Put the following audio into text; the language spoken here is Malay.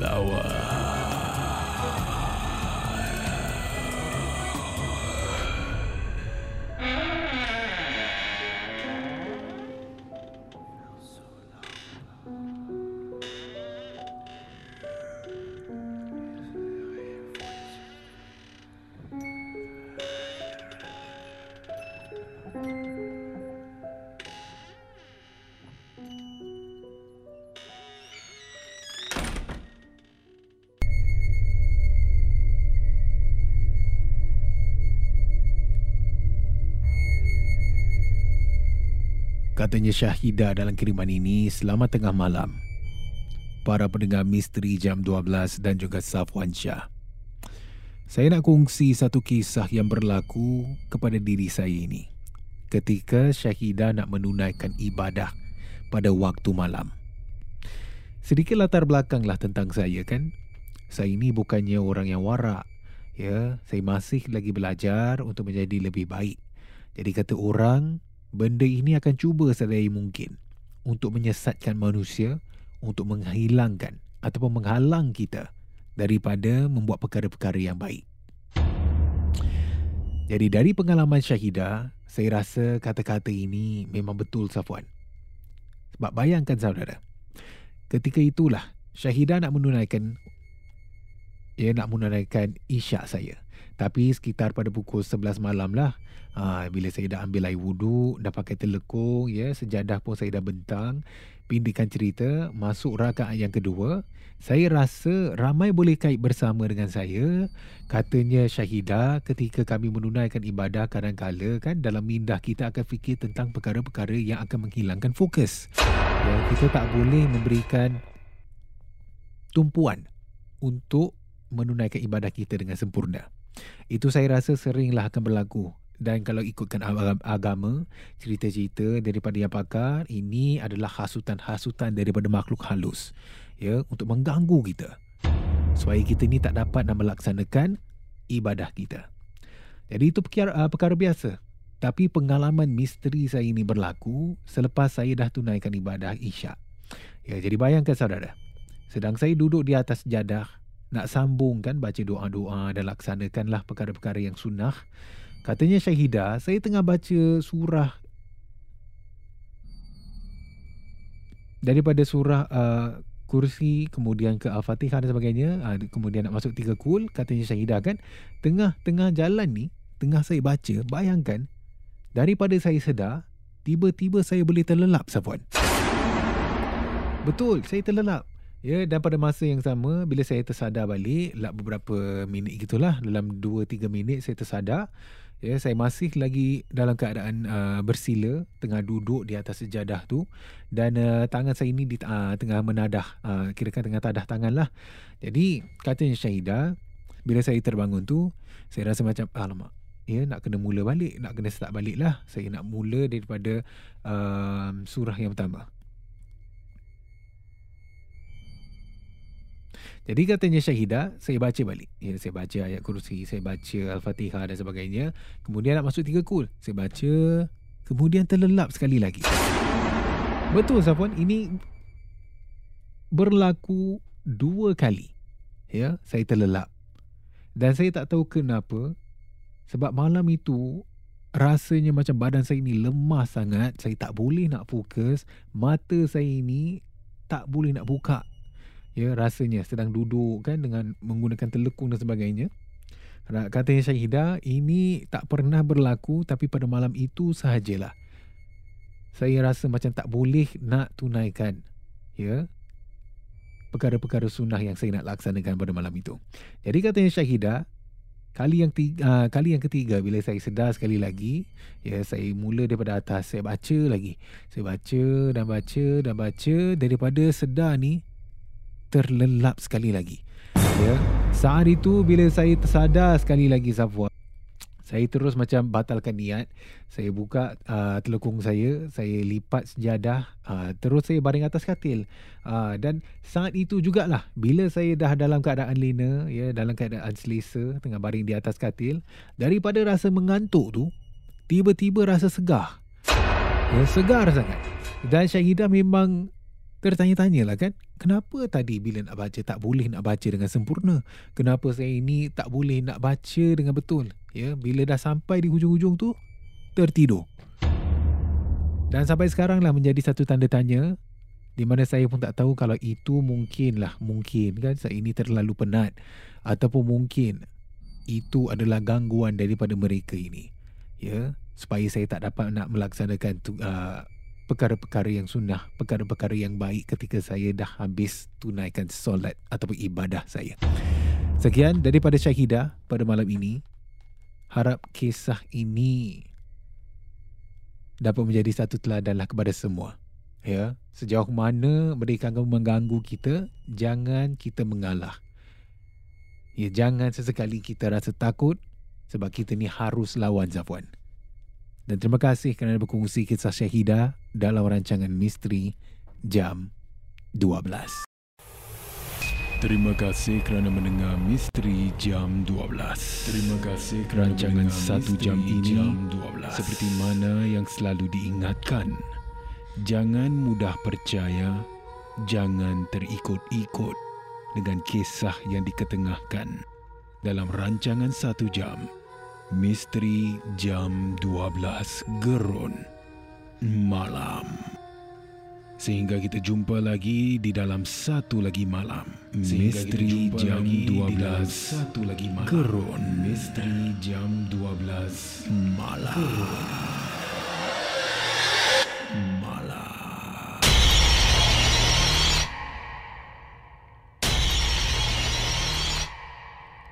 lawan. Katanya Syahidah dalam kiriman ini selamat tengah malam. Para pendengar misteri jam 12 dan juga Safwan Shah. Saya nak kongsi satu kisah yang berlaku kepada diri saya ini. Ketika Syahidah nak menunaikan ibadah pada waktu malam. Sedikit latar belakanglah tentang saya kan. Saya ini bukannya orang yang warak. Ya, saya masih lagi belajar untuk menjadi lebih baik. Jadi kata orang, benda ini akan cuba sedaya mungkin untuk menyesatkan manusia, untuk menghilangkan ataupun menghalang kita daripada membuat perkara-perkara yang baik. Jadi dari pengalaman Syahidah, saya rasa kata-kata ini memang betul Safwan. Sebab bayangkan saudara, ketika itulah Syahidah nak menunaikan ia nak menunaikan isyak saya. Tapi sekitar pada pukul 11 malam lah ha, Bila saya dah ambil air wuduk Dah pakai telekung ya, Sejadah pun saya dah bentang Pindikan cerita Masuk rakaat yang kedua Saya rasa ramai boleh kait bersama dengan saya. Katanya Syahidah Ketika kami menunaikan ibadah kadang-kala kan Dalam mindah kita akan fikir tentang perkara-perkara Yang akan menghilangkan fokus. Ya, Kita tak boleh memberikan Tumpuan Untuk menunaikan ibadah kita dengan sempurna itu saya rasa seringlah akan berlaku. Dan kalau ikutkan agama, cerita-cerita daripada yang pakar, ini adalah hasutan-hasutan daripada makhluk halus. ya Untuk mengganggu kita. Supaya kita ni tak dapat nak melaksanakan ibadah kita. Jadi itu perkara, perkara biasa. Tapi pengalaman misteri saya ini berlaku selepas saya dah tunaikan ibadah isyak. Ya, jadi bayangkan saudara. Sedang saya duduk di atas jadah nak sambung kan baca doa-doa dan laksanakanlah perkara-perkara yang sunnah. Katanya Syahidah, saya tengah baca surah daripada surah uh, kursi kemudian ke Al-Fatihah dan sebagainya, uh, kemudian nak masuk tiga kul, katanya Syahidah kan, tengah-tengah jalan ni, tengah saya baca, bayangkan daripada saya sedar, tiba-tiba saya boleh terlelap Safwan. Betul, saya terlelap. Ya, dan pada masa yang sama bila saya tersadar balik, lap beberapa minit gitulah, dalam 2-3 minit saya tersadar, ya, saya masih lagi dalam keadaan uh, bersila, tengah duduk di atas sejadah tu dan uh, tangan saya ini di, uh, tengah menadah, uh, kirakan tengah tadah tangan lah. Jadi, katanya Syahidah, bila saya terbangun tu, saya rasa macam, alamak, ya nak kena mula balik, nak kena start balik lah. Saya nak mula daripada um, surah yang pertama. Jadi katanya Syahidah, saya baca balik. Ya, saya baca ayat kursi, saya baca Al-Fatihah dan sebagainya. Kemudian nak masuk tiga kul. Saya baca, kemudian terlelap sekali lagi. Betul Safwan, ini berlaku dua kali. Ya, saya terlelap. Dan saya tak tahu kenapa, sebab malam itu rasanya macam badan saya ini lemah sangat. Saya tak boleh nak fokus. Mata saya ini tak boleh nak buka ya rasanya sedang duduk kan dengan menggunakan telekung dan sebagainya. Katanya Syahidah ini tak pernah berlaku tapi pada malam itu sahajalah. Saya rasa macam tak boleh nak tunaikan. Ya. Perkara-perkara sunnah yang saya nak laksanakan pada malam itu. Jadi katanya Syahidah kali yang tiga, uh, kali yang ketiga bila saya sedar sekali lagi ya saya mula daripada atas saya baca lagi. Saya baca dan baca dan baca daripada sedar ni terlelap sekali lagi. Ya. Saat itu bila saya tersadar sekali lagi Safwa, saya terus macam batalkan niat. Saya buka uh, telekung saya, saya lipat sejadah, uh, terus saya baring atas katil. Uh, dan saat itu jugalah bila saya dah dalam keadaan lena, ya, dalam keadaan selesa tengah baring di atas katil, daripada rasa mengantuk tu, tiba-tiba rasa segar. Ya, segar sangat. Dan Syahidah memang tertanya-tanya lah kan kenapa tadi bila nak baca tak boleh nak baca dengan sempurna? Kenapa saya ini tak boleh nak baca dengan betul? Ya bila dah sampai di hujung-hujung tu tertidur. Dan sampai sekarang lah menjadi satu tanda tanya di mana saya pun tak tahu kalau itu mungkin lah mungkin kan saya ini terlalu penat ataupun mungkin itu adalah gangguan daripada mereka ini. Ya supaya saya tak dapat nak melaksanakan tu, uh, perkara-perkara yang sunnah, perkara-perkara yang baik ketika saya dah habis tunaikan solat ataupun ibadah saya. Sekian daripada Syahidah pada malam ini. Harap kisah ini dapat menjadi satu teladanlah kepada semua. Ya, sejauh mana mereka akan mengganggu kita, jangan kita mengalah. Ya, jangan sesekali kita rasa takut sebab kita ni harus lawan Zafwan. Dan terima kasih kerana berkongsi kisah Syahidah dalam rancangan Misteri Jam 12. Terima kasih kerana mendengar Misteri Jam 12. Terima kasih kerana rancangan satu jam ini jam 12. seperti mana yang selalu diingatkan. Jangan mudah percaya, jangan terikut-ikut dengan kisah yang diketengahkan dalam rancangan satu jam. Misteri Jam 12 Gerun Malam. Sehingga kita jumpa lagi di dalam satu lagi malam. Misteri Jam 12 satu lagi malam. Gerun. Misteri Jam 12 Malam. Gerun.